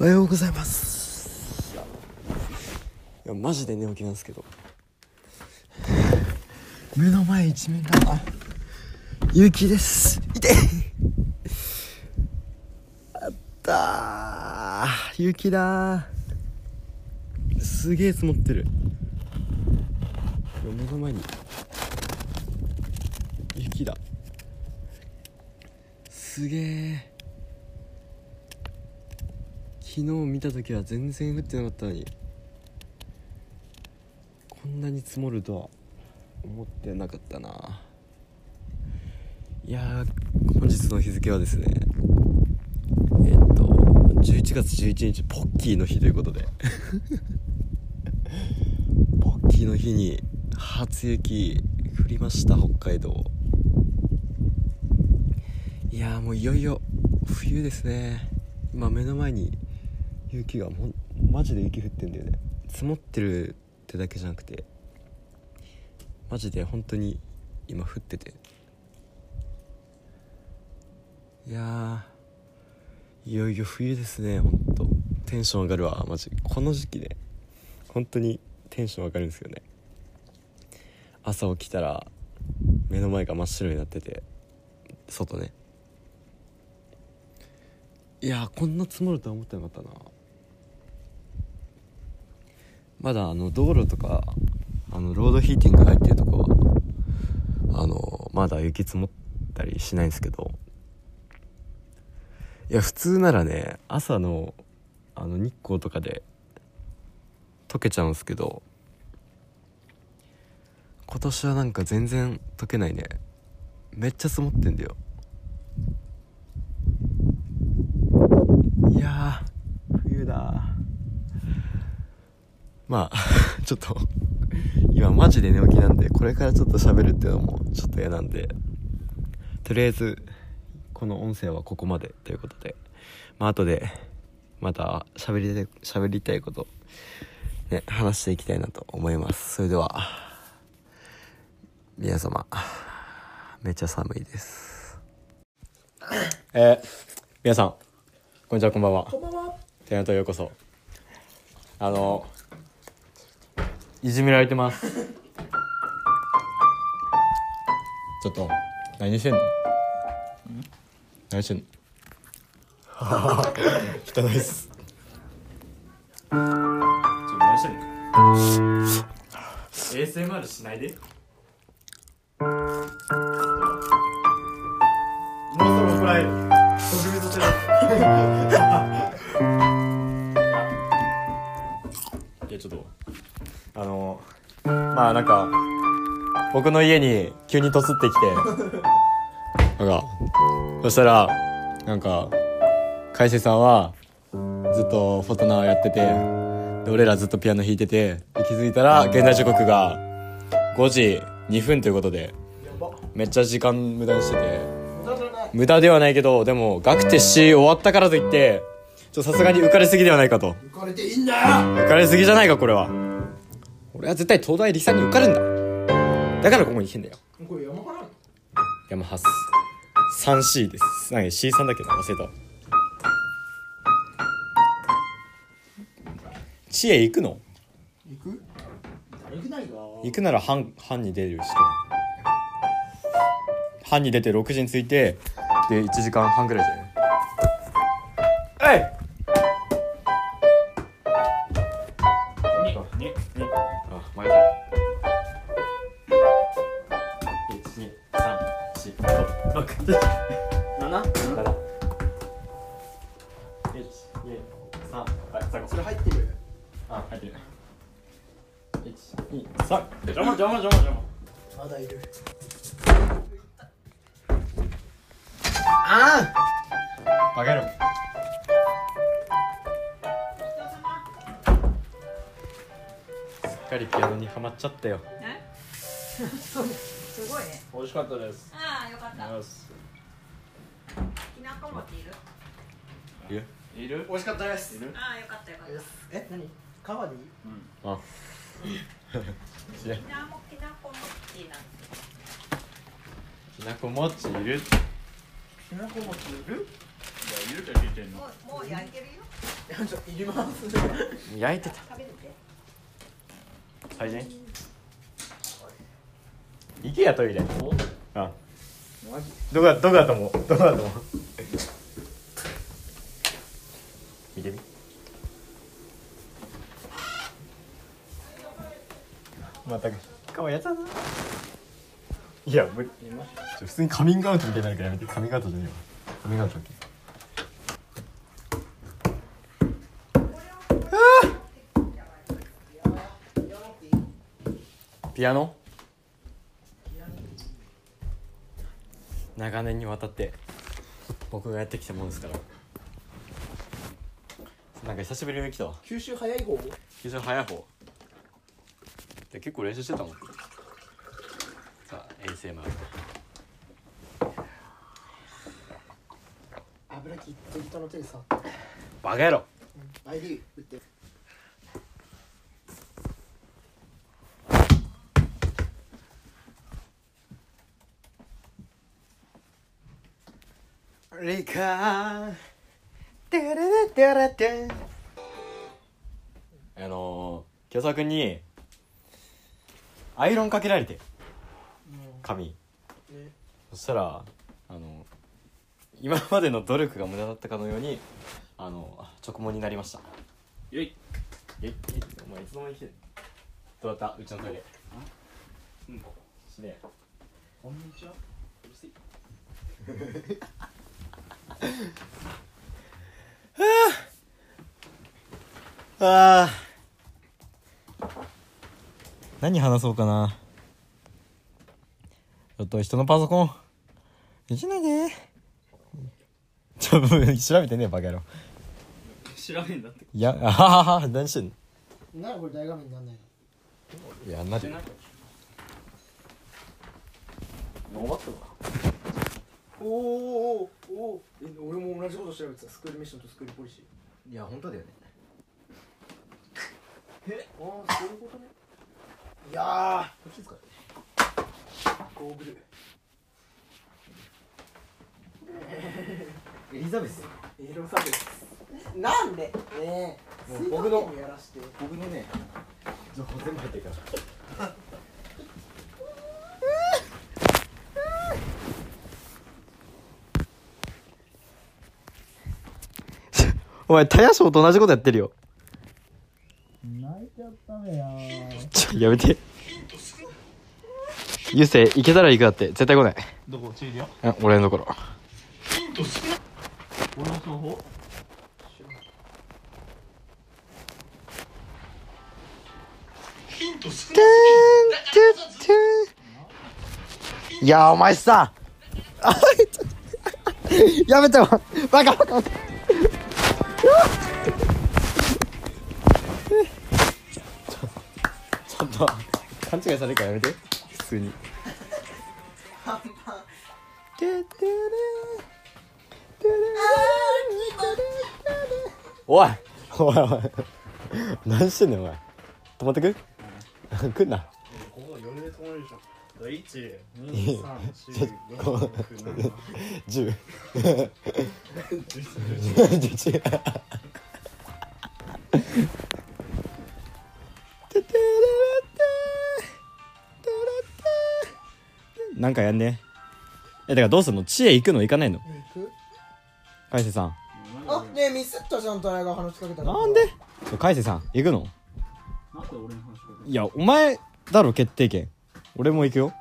おはようございます。いやマジで寝起きなんですけど。目の前一面が雪です。痛い。あったー。雪だー。すげえ積もってる。目の前に雪だ。すげえ昨日見た時は全然降ってなかったのにこんなに積もるとは思ってなかったな。いやー本日の日付はですねえっと11月11日ポッキーの日ということで。ポッキーの日に初雪降りました北海道。いやもういよいよ冬ですね。今目の前に雪がもマジで雪降ってんだよね。積もってるってだけじゃなくてマジで本当に今降ってて。いやいよいよ冬ですね本当。テンション上がるわマジ。この時期ね本当にテンション上がるんですよね。朝起きたら目の前が真っ白になってて外ね。いやこんな積もるとは思ってなかったな。まだあの道路とかあのロードヒーティング入ってるとこはあのまだ雪積もったりしないんですけどいや普通ならね朝のあの日光とかで溶けちゃうんですけど今年はなんか全然溶けないね。めっちゃ積もってんだよ。いや冬だまあ ちょっと今マジで寝起きなんでこれからちょっと喋るっていうのもちょっと嫌なんで。とりあえずこの音声はここまでということで。まあ後でまた喋りたい喋りたいことね話していきたいなと思います。それでは皆様めっちゃ寒いです。えー、皆さんこんにちはこんばんは。こんばんは。テナとようこそ。あのいじめられてます。ちょっと何してんの？何してんの？汚いっす。ちょ何してんの？ASMR しないで。もうそろ怒られる特別してるいやちょっとあのまあなんか僕の家に急にとつってきてなんかそしたらなんか海星さんはずっとフォトナーやっててで俺らずっとピアノ弾いててで気づいたら現在時刻が5時2分ということで。めっちゃ時間無駄にしてて無駄ではないけどでも学撤し終わったからといってさすがに浮かれすぎではないかと浮かれていいんだよ。浮かれすぎじゃないかこれは俺は絶対東大理さんに受かるんだ。だからここに来てんだよ。これ山原。ヤマハス 3C です。何 C3 だっけ？な忘れた。知恵行くの？行く？行くないか。行くなら班班に出るして班に出て6時に着いてで1時間半ぐらいじゃない？えいちゃったよえ？すごいね。美味しかったですああ、よかった。きなこ餅いる？いる？いる？美味しかったです。いる？ああ、よかったよかった。え、何？川に？あ いやきなもきなこ餅なん。きなこ餅いる？きなこ餅いる？いいるから入れてんのもうもう焼いてるよいやちょいります焼いてた食べるって最善？行けやトイレあマジどこだどこだと思うどこだと思う見てみまたかわいやつだないや無理普通にカミングアウトみたいになるからやめてカミングアウトじゃねえわカミングアウトだっけピアノ長年にわたって僕がやってきたものですから。なんか久しぶりに来たわ。九州早い方？非常に早い方。で結構練習してたもん。さあ衛星マ油切って人の手で触って。バカ野郎。ID 打って沢君にアイロンかけられて髪。ねそしたらあの今までの努力が無駄だったかのようにあの直問になりました。よい。ええお前いつの間に来てんの？どうだった？うちのトイレ。うん。しね。こんにちは。うるせい ああ何話そうかな。ちょっと人のパソコン。いじないでちょ調べてねえバカ野郎。調べんだって。いやあははは何してんの？なこれ大画面になんないのいやなるよノーバットか。おーおーおー。え俺も同じこと調べてた。スクールミッションとスクールポリシいや本当だよね。ーえ？ああそういうことねいやー。こっちですかゴーグル。エリザベスエロサベス。なんで？ねえ。もう僕の水道やらして。僕のね情報全部入ってるから。お前タヤショーと同じことやってるよ。泣いちゃったねやちょやめて。ゆうせい行けたら行くだって。絶対来ない。どこ？俺のところ。俺の情報い。やお前さあやめて。よバカバカち勘違いされるからやめて。普通に。おいおいおい。何してんねんお前。止まってく？来んな。ここ余裕で止まるでしょ1、2、3、4、こう5、6、7、10 11 なんかやんね。えだからどうすんの？知恵行くの？行かないの？行く。海瀬さん。あねえミスったじゃんタイが話しかけたらなんで？海瀬さん行くの？なんで俺の話しかけいやお前だろ決定権。俺も行くよ。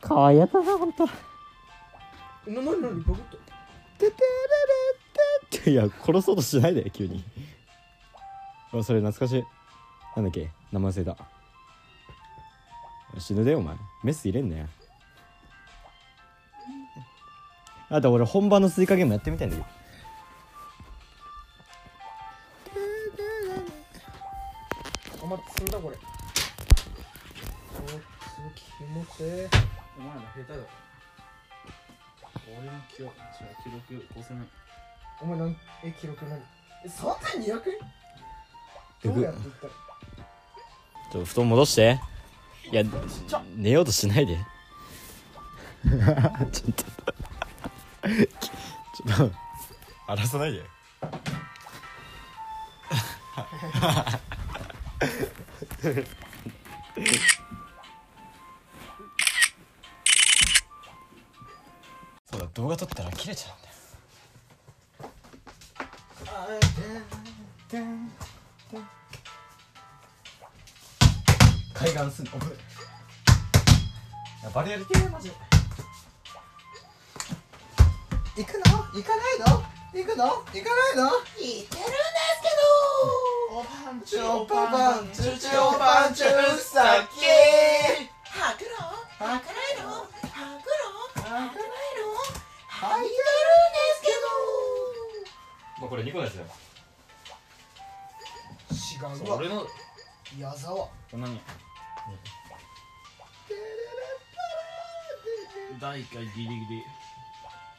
かわいやったなほんと。な何何バグったててれれてって。いや殺そうとしないで急に。あそれ懐かしい。なんだっけ？名前忘れた死ぬでお前。メス入れんなよ。あと俺本場のスイカゲームやってみたいんだけど。お前積んだこれ。おす気持ちいいお前ら下手だ。俺の記憶違う記録5000円。お前なんえ記録何？え3200円？どうやって言ったらちょ布団戻していや寝ようとしないで。ちょっと。ちょっと荒らさないで。そうだ動画撮ったら切れちゃうんだよ海岸すんの。バレやりてえマジ。で行くの？行かないの？行くの？行かないの？行ってるんですけど。おパンチョパパンチュチョパンチュさきはくのはかないの？はくの？はかないの？はいてるんですけもうこれ2個のやつだよ。ど違うわ。俺の矢沢。何第1回ギリギ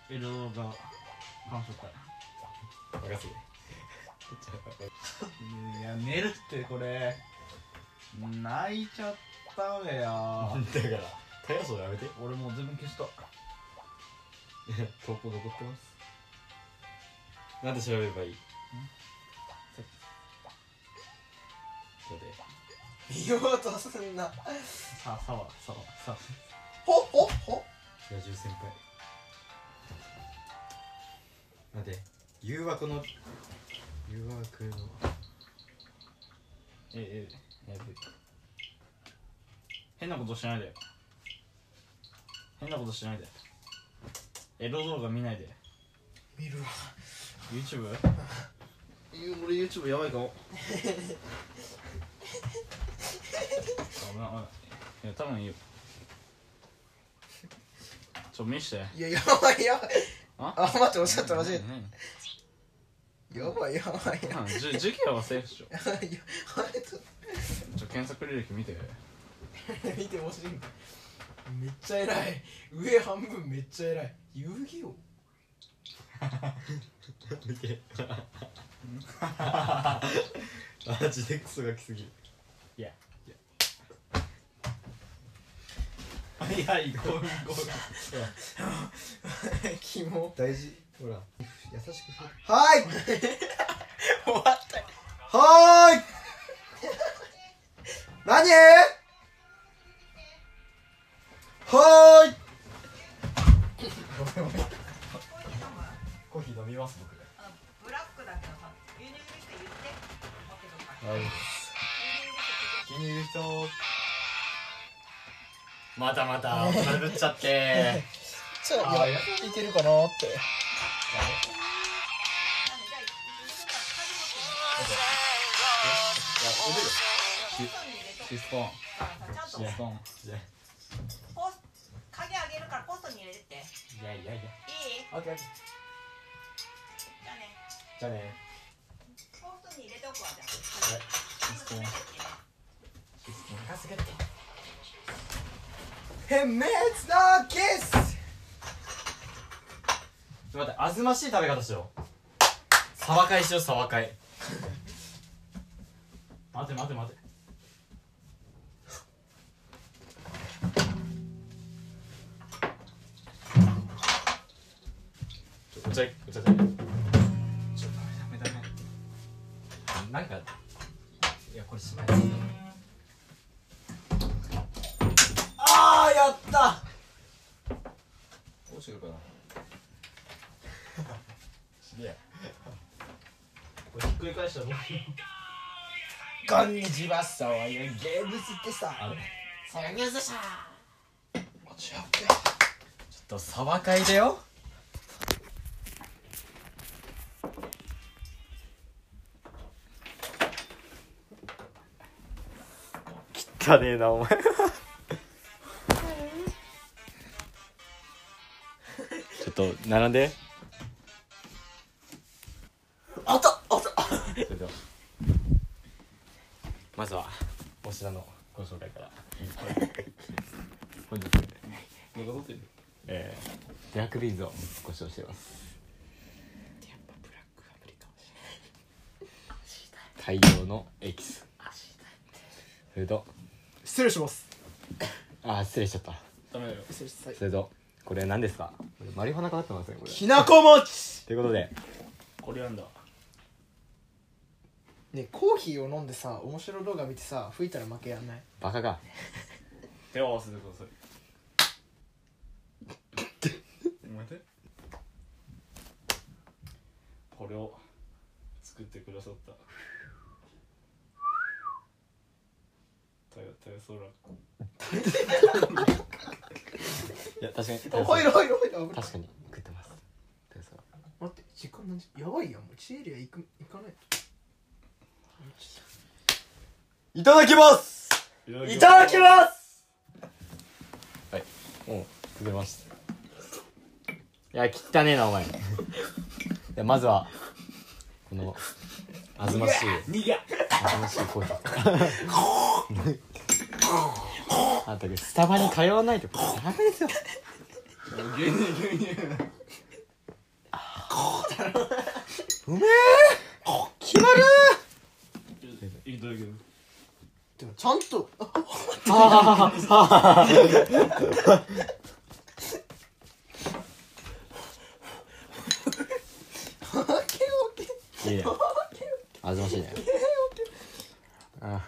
リ。エロが感想会。任せ いや寝るってこれ。泣いちゃったべよ。だから大そうやめて。俺もう全部消した 投稿残ってます。なんで調べればいい？どうで。見ようとすんな。さあさわさわさわほほほ野獣先輩。待って。誘惑の。誘惑の。ええやべ変なことしないで。変なことしないで。エロ動画見ないで。見るわ。YouTube? 俺 YouTube やばいかも。危ない危ない。いや多分いいよちょ見して。いややばいやばい。あ？あ待っておっしゃった間違え何？たやばいやばい。やばい何じゅ授業はセーフでしょ。いやあれとちょ検索履歴見て。見てほしい。んだめっちゃ偉い。上半分めっちゃ偉い。遊戯王。見て。マジでクソがきすぎる。いや早い。や行こう行こキモ大事ほら優しくはい。終わったはーい。何はーい。コーヒー飲みます僕ブラックだけどさ牛乳入れる人言ってわけとかはい。牛乳入れる人気に入る人またまた大人ぶっちゃって。いやいけるかなって。あポストに入れとくうシスポンからさちゃんとシスポンじゃあポス鍵あげるからポストに入れて。って。いいいやいやいやオッケーオッケーじゃあねじゃあねポストに入れて。おくわじゃあはいシスポン任せて変滅のキス。待ってあずましい食べ方しよう。沢会しよう沢会。待て待て待て。ちょお茶お茶ちょっとダメダメダメ。なんかいやこれしまいあーった。どうしようかな。い やこれひっくり返したらどうしよこんにちはそういうゲームスってさあれ？そういうニュースさもちょっと沢会だよ。汚ねえなお前と並んで。あったあった。それではまずはお品のご紹介から。本日えー、ブラックビーンズをご使用しています。やっぱブラックが無理かもし大量のエキス。それと失礼します。あー失礼しちゃった。ダメだよ。失礼しそれとこれ何ですか？これマリファナかかってますねこれ。きなこ餅！ということで。コリアンダー。ねコーヒーを飲んでさ面白動画見てさ吹いたら負けやんない？バカが手を合わせてください。お前でこれを作ってくださったたよたよそらいや確かにおいろおいろおい。ろ確かに食ってます。待って時間何時やばいやんもうチエリア行く行かない。いただきます。いただきます。はいもう食べましたいや汚ねえなお前。いやまずはこのあずましい逃げあずましいコーヒー あんたスタバに通わないとダメですよ。牛乳牛乳うめえ決まるいでもちゃんと。い いねあずましいねあ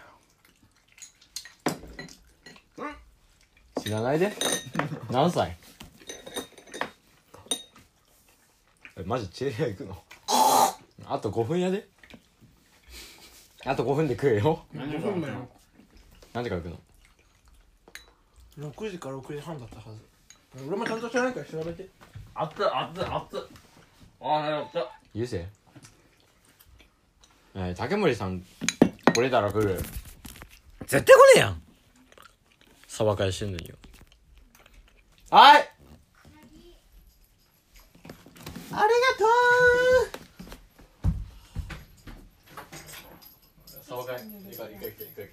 知らないで。何歳？えマジチェリア行くの？あと5分やで。あと5分で食えよ。何5分だよ？何時から行くの？6時から6時半だったはず。俺もちゃんと知らないから調べて。熱っ熱っ熱っああなるほどゆうせ。いえー、竹森さん来れたら来る。絶対来ねえやん。サバ会してんのによはい。ありがとサバ会いかいかいかいかい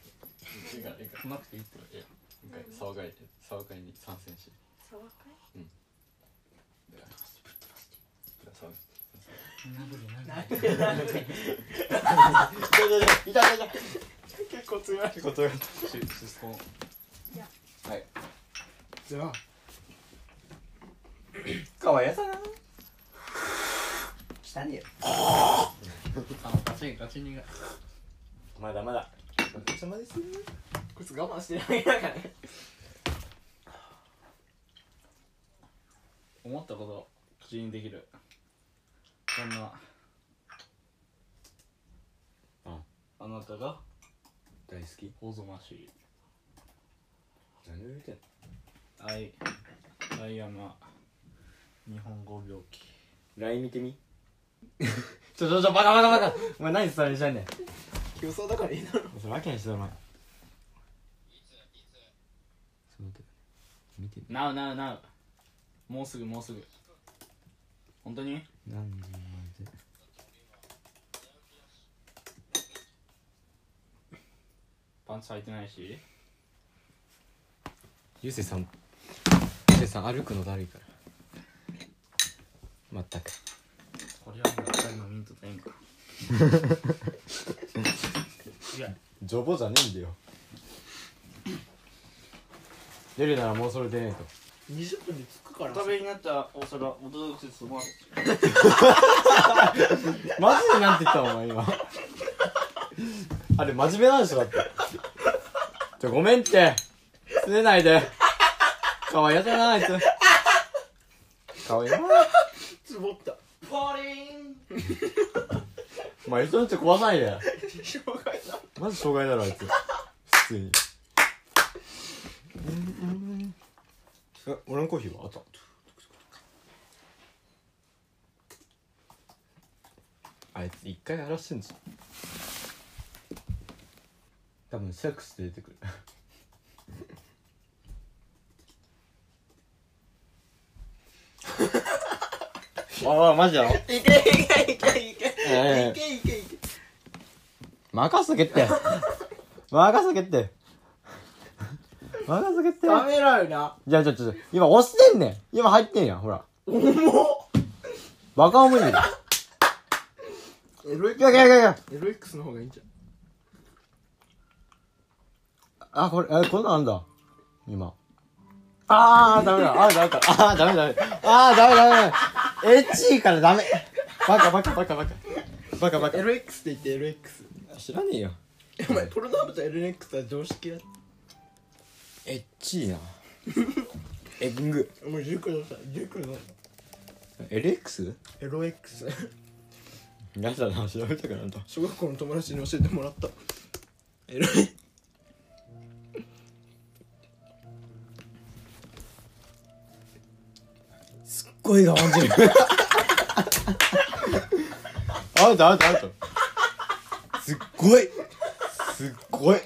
かいか来なくていいっていや一回サバ会サバ会に参戦しサバ会いたいたいた。結構強い。結構強いシシスコンはい。じゃあかわいさな汚ねえよあガチガチに。がまだまだ。お疲れ様ですこいつ我慢してないだからね。思ったことを口にできる。そんな。ああなたが大好き？おぞましい。何を言うてんの？I I am a 日本語病気。LINE 見てみ。ちょちょちょバカバカバカ。お前何伝えしたんねん。競争だからいいだろ。それわけにしてお前。そうだよ見て Now now now. もうすぐもうすぐ。本当に？何時までパンツ履いてないし。ゆうせいさん。ゆうせいさん歩くのだるいからまったく。これはもう二人のミントでいいんか。いやジョボじゃねえんだよ。出るならもうそれでねえと。20分で着くから。お食べになったお皿お届けします マジでなんて言ったのお前今。あれ真面目なんでしょだって。ちょごめんって。すねないで。かわいやだなあいつかわいいなつぼった。ポリン。お前人壊さないで。障害だマジ障害だろあいつ。普通に。え俺のコーヒーは？あった。あいつ一回荒らしてんぞ多分セックスで出てくるああマジだろ？いけいけいけいけ。いけええ。いけいけいけ。任せとけって。任せとけって。任せとけって。ダメだよな。じゃあちょちょ今押してんねん。今入ってんやんほら。重っ。バカ重いん。だエロいいやいやいやいや。エロ X の方がいいんじあこれえこんなんあんだ。今。あーダメだ。あーダメだあーダメダメあーダメダメエッチいからダメ。バカバカバカバカ。バカバカ。LX って言って LX 知らねえよ。お前ポルノーブと LX は常識だエッチーな。エッグ。お前塾のさ塾の。LX? LX やだな調べたくなった。小学校の友達に教えてもらった。LX すっごい我慢汁アウトアウトアウトすっごい。すっごい。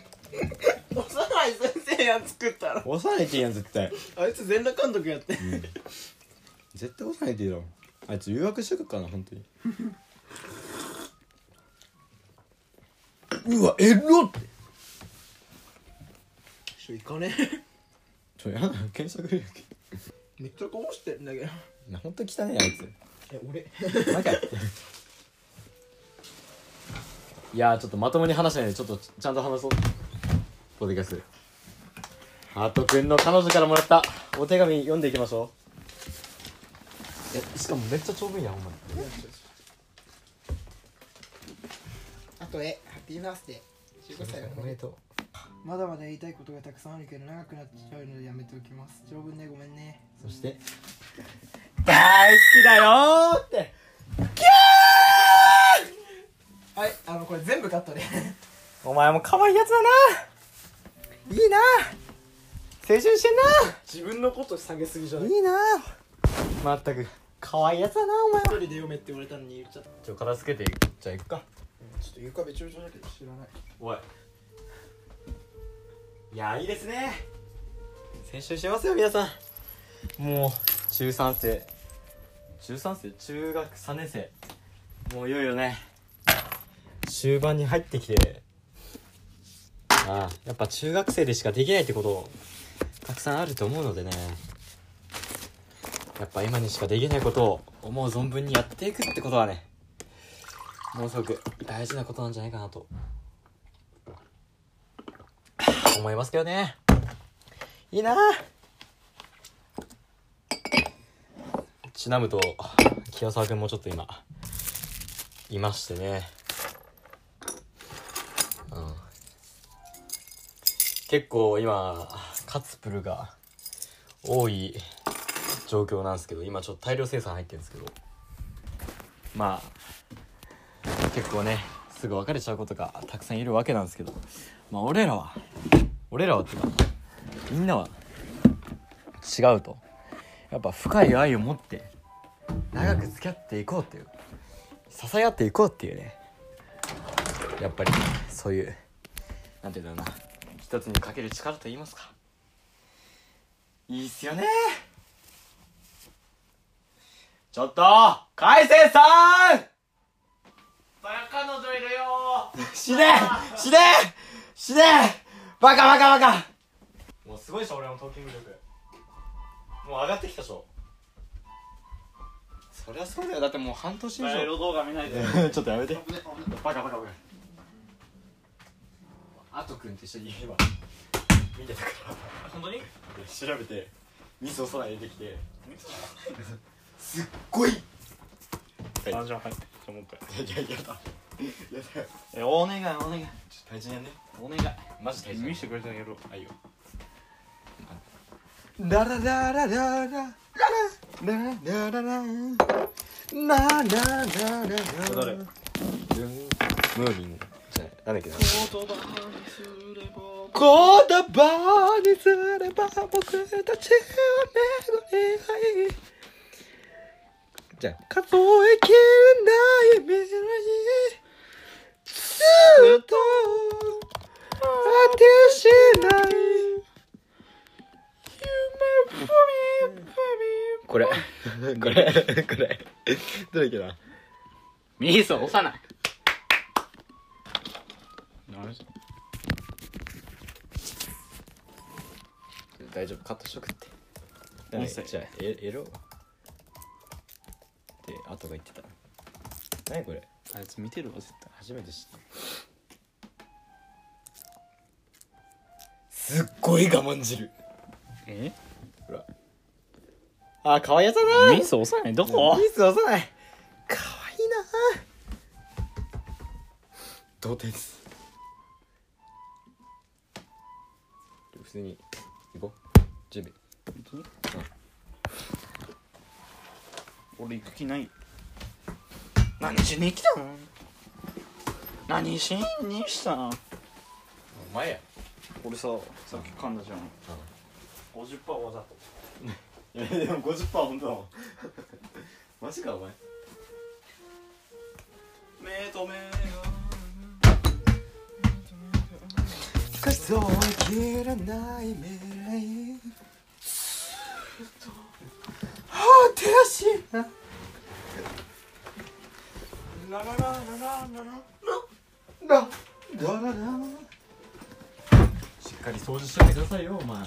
幼い先生やん作ったら幼いっていいやん絶対。あいつ全裸監督やって。絶対幼いっていいだろ。あいつ留学してくっかな本当に。うわエロって。ちょ行かねちょやだ検索履歴めっちゃこぼしてるんだけどな本当に汚ねえあいつ。え俺？バカやっていやーちょっとまともに話しないでちょっとちゃんと話そう。ポッドキャスト。ハートくんの彼女からもらった。お手紙読んでいきましょう。えしかもめっちゃ長文やほんまに。あとえハッピーバースデー。15歳おめでとう。まだまだ言いたいことがたくさんあるけど長くなっちゃうのでやめておきます。長文でごめんね。そして大好きだよーって。はいあのこれ全部カットで。お前も可愛いやつだな。いいな。青春してん自分のこと下げすぎじゃなないいな。まったく可愛いやつだなお前一人で読めって言われたのに言っちゃった。ちょ片付けてじゃあ行くか。ちょっと床べちょべちょだけど知らない。おい。いやいいですね。青春してますよ皆さん。もう中3生中3生中学3年生。もういよいよね。終盤に入ってきて。ああやっぱ中学生でしかできないってことたくさんあると思うのでね。やっぱ今にしかできないことを思う存分にやっていくってことはねものすごく大事なことなんじゃないかなと。思いますけどね。いいなちなむと清沢君もちょっと今いましてね。うん。結構今カツプルが多い状況なんですけど今ちょっと大量生産入ってるんですけど。まあ結構ねすぐ別れちゃうことがたくさんいるわけなんですけど。まあ俺らは俺らはってかみんなは違うと。やっぱ深い愛を持って長く付き合っていこうっていう支え合っていこうっていうね。やっぱりそういうなんていうんだろうな。一つにかける力と言いますか。いいっすよね。ちょっと海星さん!バカ彼女いるよ。死ね死ね死ね。バカバカバカ。もうすごいでしょ俺のトーキング力。もう上がってきたでしょそりゃそうだよ。だってもう半年以上。エロ動画見ないで。ちょっとやめて。バカバカバカ。あとくんと一緒に今見てたから。本当に？調べてミスを空に出てきて。すっごい。あじゃあはいじゃあもう一回。いやいややだ。やだよ。えお願いお願い。ちょっと大事にやんね。お願い。マジ大事に見せてくれたらやろ。うあいいよラララララララララララララララララ誰ムーミンじゃないなんだっけな言葉にすれば言葉にすれば僕たちは巡り合いじゃあ数えきれない未来ずっと果てしない夢これこれこれどれっけなミスを押さない。何し大丈夫カットしとくって。音声じゃあエエロ？って後が言ってた。何これ？あいつ見てるわ絶対。初めて知った。すっごい我慢汁。え？ほら。あ可愛いやつだな。ミス押さない。どこ？ミス押さない。可愛い同点です？普通に行こう。準備本当に俺行く気ない。何しに来たの何しに来たのお前や。俺ささっき噛んだじゃん50%わざと。いやでも50%本当だもん。マジかお前。目と目少しそう切らない未来果てしながララララララララララ。しっかり掃除しといてくださいよお前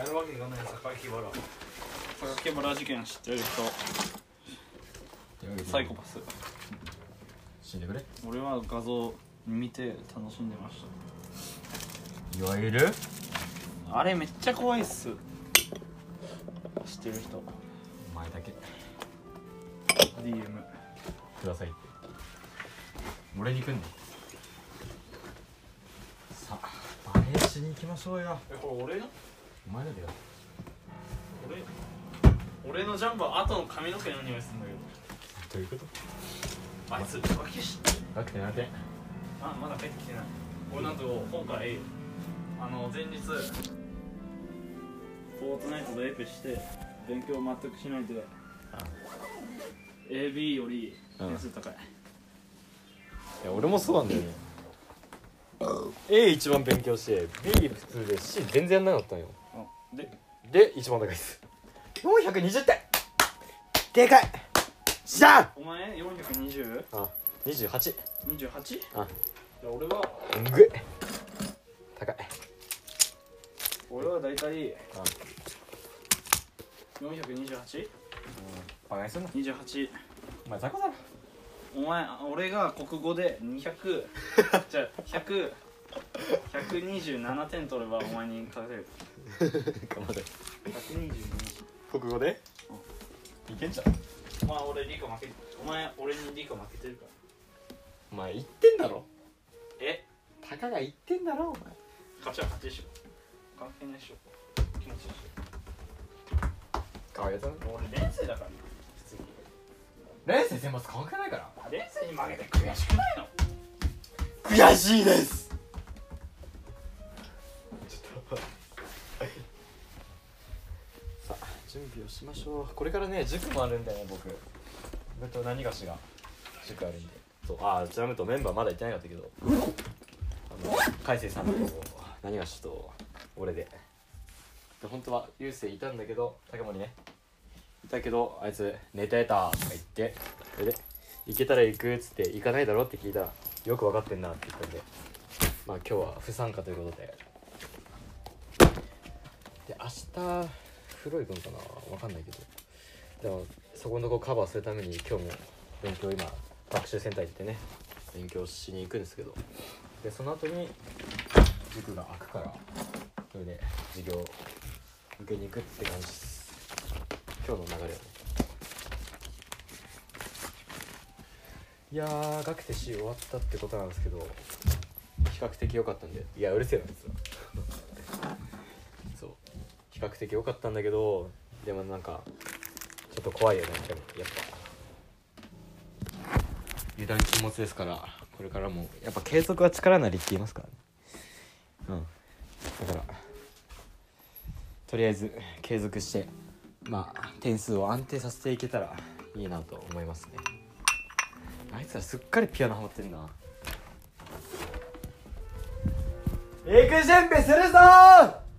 やるわけがない榊原榊原事件知ってる人。サイコパス。死んでくれ。俺は画像見て楽しんでましいわゆる？たあれめっちゃ怖いっす。知ってる人。お前だけ。DM ください。って俺に来んねさあバレーしに行きましょうよ。えこれ俺のお前だけよ。俺俺のジャンプは後の髪の毛の匂いするんだけど。ういうこと？どあいつ浮気してだってなんてあまだ帰ってきてない。俺なんと今回あの前日フォートナイトでエペして勉強全くしないで AB より点数高い、いや俺もそうなんだよね。A 一番勉強して B 普通で C 全然やんなかったんよ。うんでで一番高いです。420点。でかい。しゃん。お前 420?28? あ28 28? あ。じゃあ俺はぐ。っ高い。俺は大体 428?28 バカにすんな。お前雑魚だろ。お前俺が国語で200 じゃあ100 127点取ればお前に勝てる 頑張れ。122国語で？いけんじゃん？お前俺理科負けお前俺に理科負けてるから。お前言ってんだろ？えたかが言ってんだろお前。勝ちは勝ちでしょ。関係ないでしょ。気持ちいいでしかわいいやつだなょ。俺連生だから。な普通に。レース選抜関係ないから。連生に負けて悔しくないの？悔しいですしましょう。これからね塾もあるんだよね僕。僕と何がしが塾あるんで。そうああちなみにとメンバーまだいってなかったけど。あの海星さんと何がしと俺で。で本当は流星いたんだけど竹森ね。いたけどあいつ「寝てた」とか言って。それで「行けたら行く」っつって「行かないだろ?」って聞いたら「よく分かってんな」って言ったんで。まあ今日は不参加ということで。で明日風呂行くのかな分かんないけど。でもそこのとこカバーするために今日も勉強今学習センター行ってね。勉強しに行くんですけど。でその後に塾が開くからそれで授業受けに行くって感じです。今日の流れはね。いやー学手 C 終わったってことなんですけど比較的良かったんで。いやうるせえな実は。比較的良かったんだけどでもなんかちょっと怖いよねやっぱ。りやっぱ油断禁物ですからこれからも。やっぱ継続は力なりって言いますからね。うん。だからとりあえず継続してまあ点数を安定させていけたらいいなと思いますね。あいつらすっかりピアノハマってんな。行く準備するぞ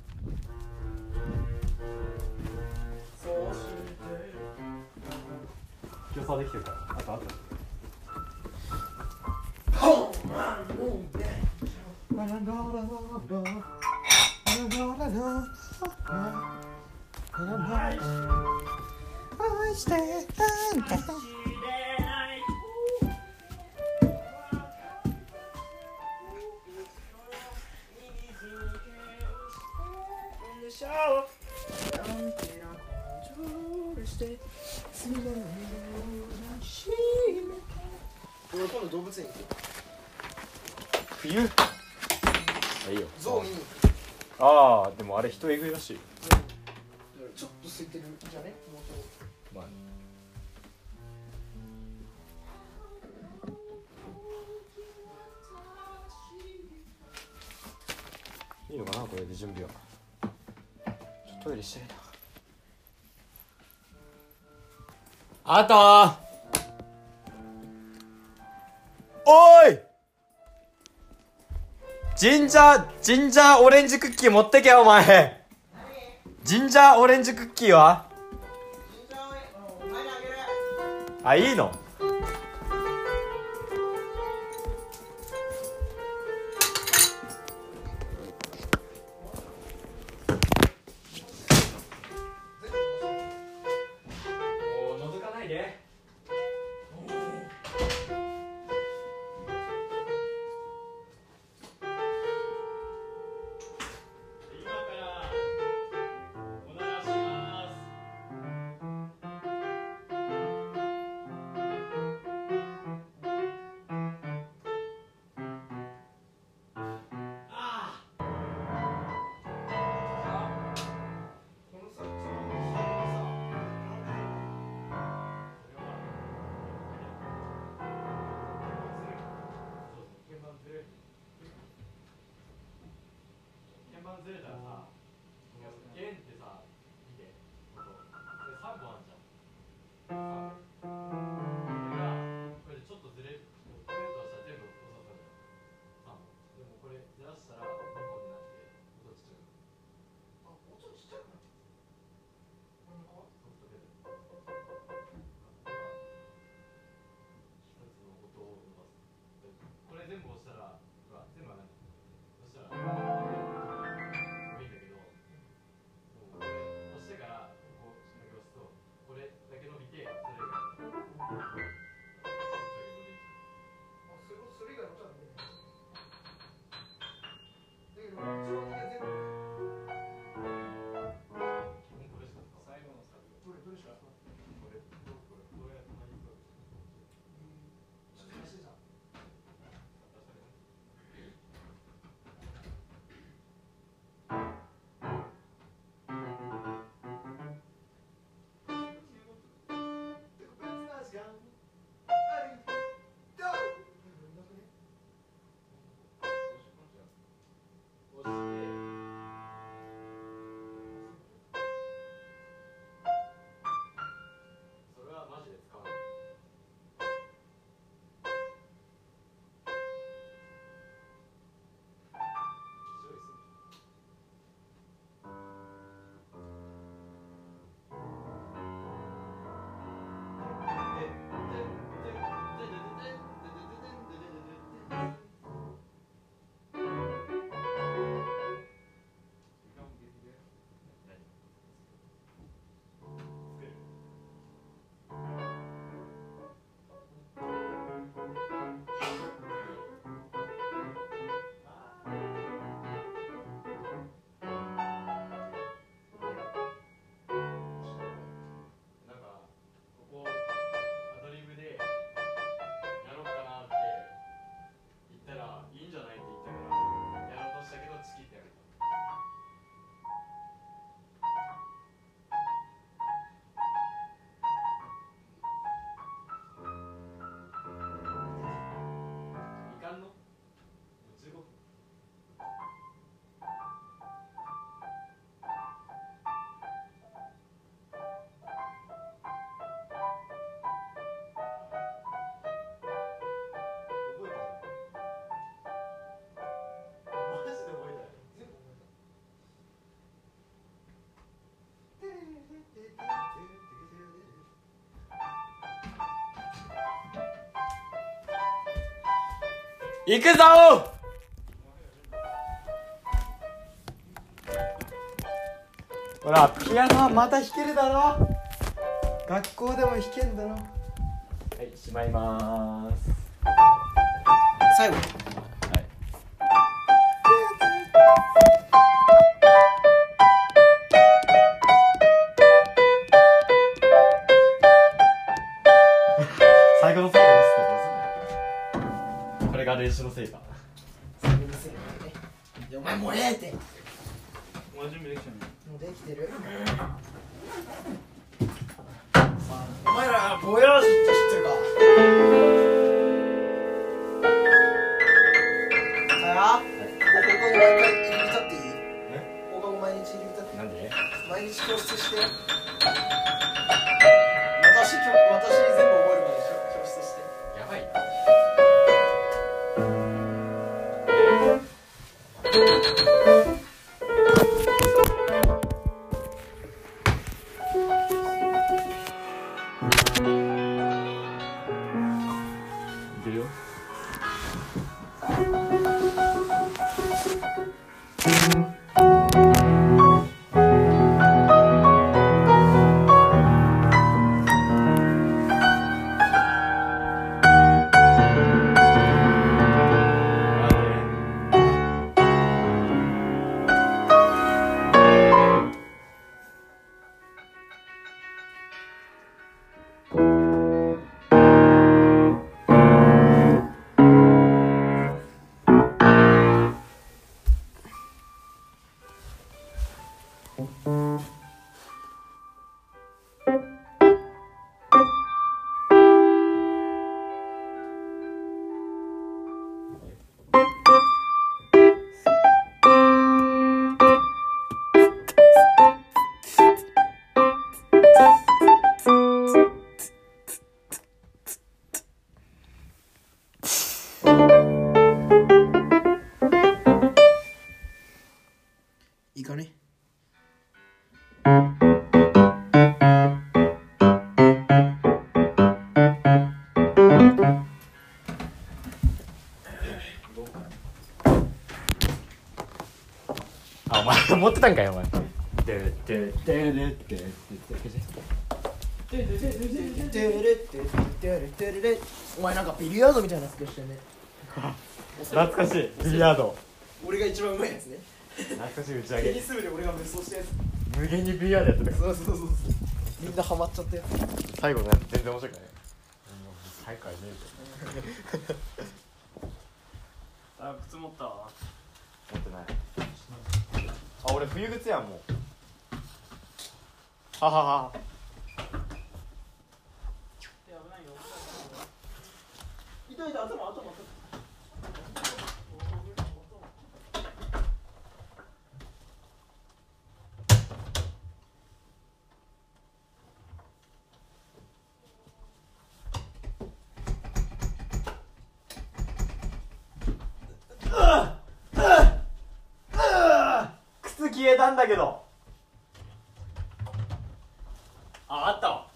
競争できてるからあとあと愛して人えぐいらしい、うん、ちょっと空いてるんじゃね？元まあ。いいのかなこれで準備は。ちょっとトイレした。いなあとおい！ジンジャー、ジンジャーオレンジクッキー持ってけお前。ジンジャーオレンジクッキーはあ、いいの？主他。行くぞ！ほらピアノはまた弾けるだろ？学校でも弾けんだろ？はいしまいます。最後。練習のせいかそれにせいね。お前もうええって。できたねもうできてる？あお前 持ってたんかよお前。でででででお前なんかビリヤードみたいなスケしてね懐かしいビリヤード俺が一番うまいやつね懐かしい打ち上げテニス部で俺が無双したやつ無限にビリヤードやってたからそうそうそうそうみんなハマっちゃったやつ最後のやつ全然面白くない最下位ねあ靴持ったわ。持ってない。あ俺冬靴やんもう。ははは。危ないよ。痛い痛い頭頭靴消えたんだけど。ああった。わ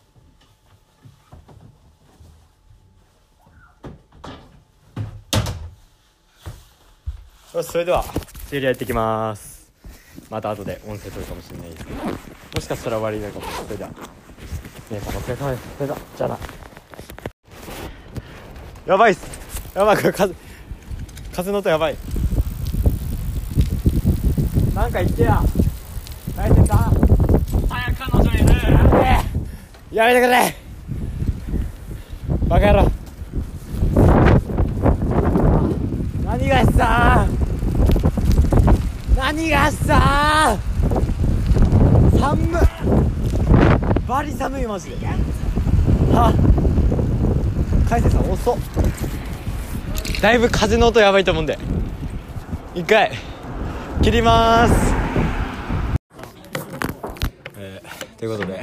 よしそれでは。終了やってきます。また後で音声取るかもしれないです。けどもしかしたら終わりになるかも。それでは。皆さんお疲れ様です。それではじゃあな。やばいっす。やばい。これ風風の音やばい。なんか言ってや大変だ早く彼女いる。やめてくれ。バカ野郎。何がさ何がさ寒っ。バリ寒いマジで。は？海星さん遅っ。だいぶ風の音やばいと思うんで。一回切りますえー、ということで。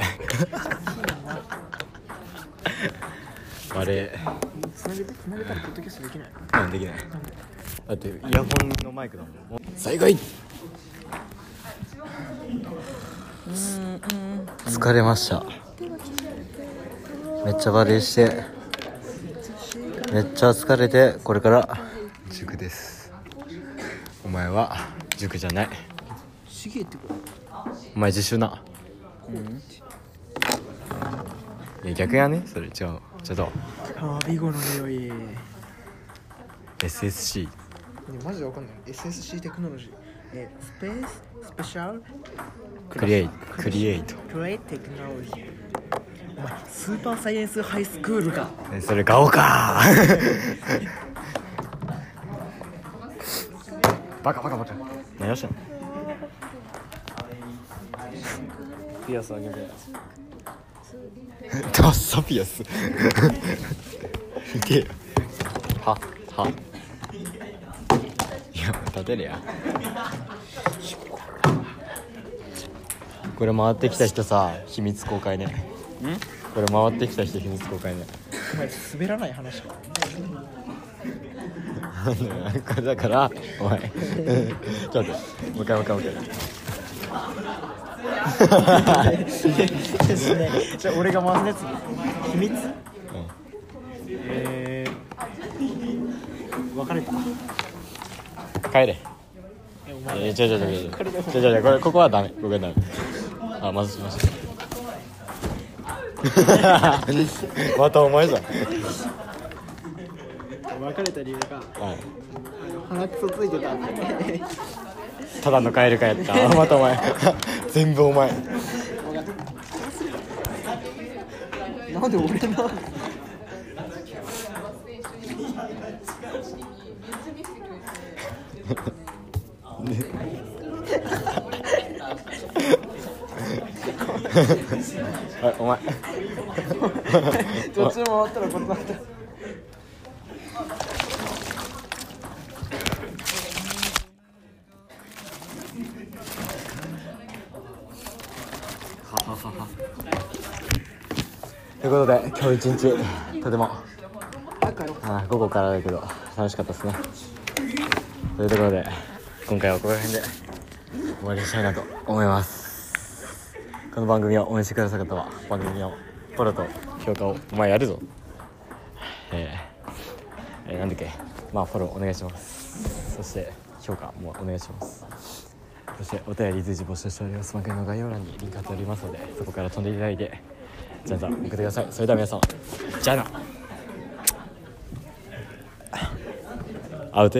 あれつなげてつなげたらポッドキャストできない？うんできない。だってイヤホンのマイクだもん。最下位疲れました。めっちゃバレーして。めっちゃ疲れてこれから。塾です。お前は塾じゃない。しげってこお前自習なうん。いや逆やねそれ。違うちょっと。あビゴの匂い。SSC マジでわかんない。SSC テクノロジー。えスペース？スペシャル？クリエイト。クリエイト。クレイテクノロジー。お前スーパーサイエンスハイスクールか。えそれ顔か。バカバカバカ。何をしてんの？ピアスあげるダッサピアス。見てよはは。いや立てるやこれ回ってきた人さ秘密公開ね。んこれ回ってきた人秘密公開ね。お前滑らない話か。だからお前。ちょっと待ってもう一回もう一回もう一ですねじゃあ俺が回すやつ秘密えー、別れた回帰れ。えー、ちょちょちょちょちょちょちょこれここはダメ。ここはダメ。あまずしましたまたお前じゃん。別れた理由がはい。鼻くそついてた。んでただのカエルかやった。またお前。全部お前。なんで俺の？はい お前。途中回ったらこれだったことで今日一日とてもあ午後からだけど楽しかったですね。というところで今回はここら辺で終わりにしたいなと思います。この番組を応援してくださる方は番組のフォローと評価をお前やるぞ。えー、えーなんだっけまあフォローお願いします。そして評価もお願いします。そしてお便り随時募集しております。番組の概要欄にリンク貼っておりますのでそこから飛んでいただいてじゃんじゃん送ってください。それでは皆さんじゃあな。アウト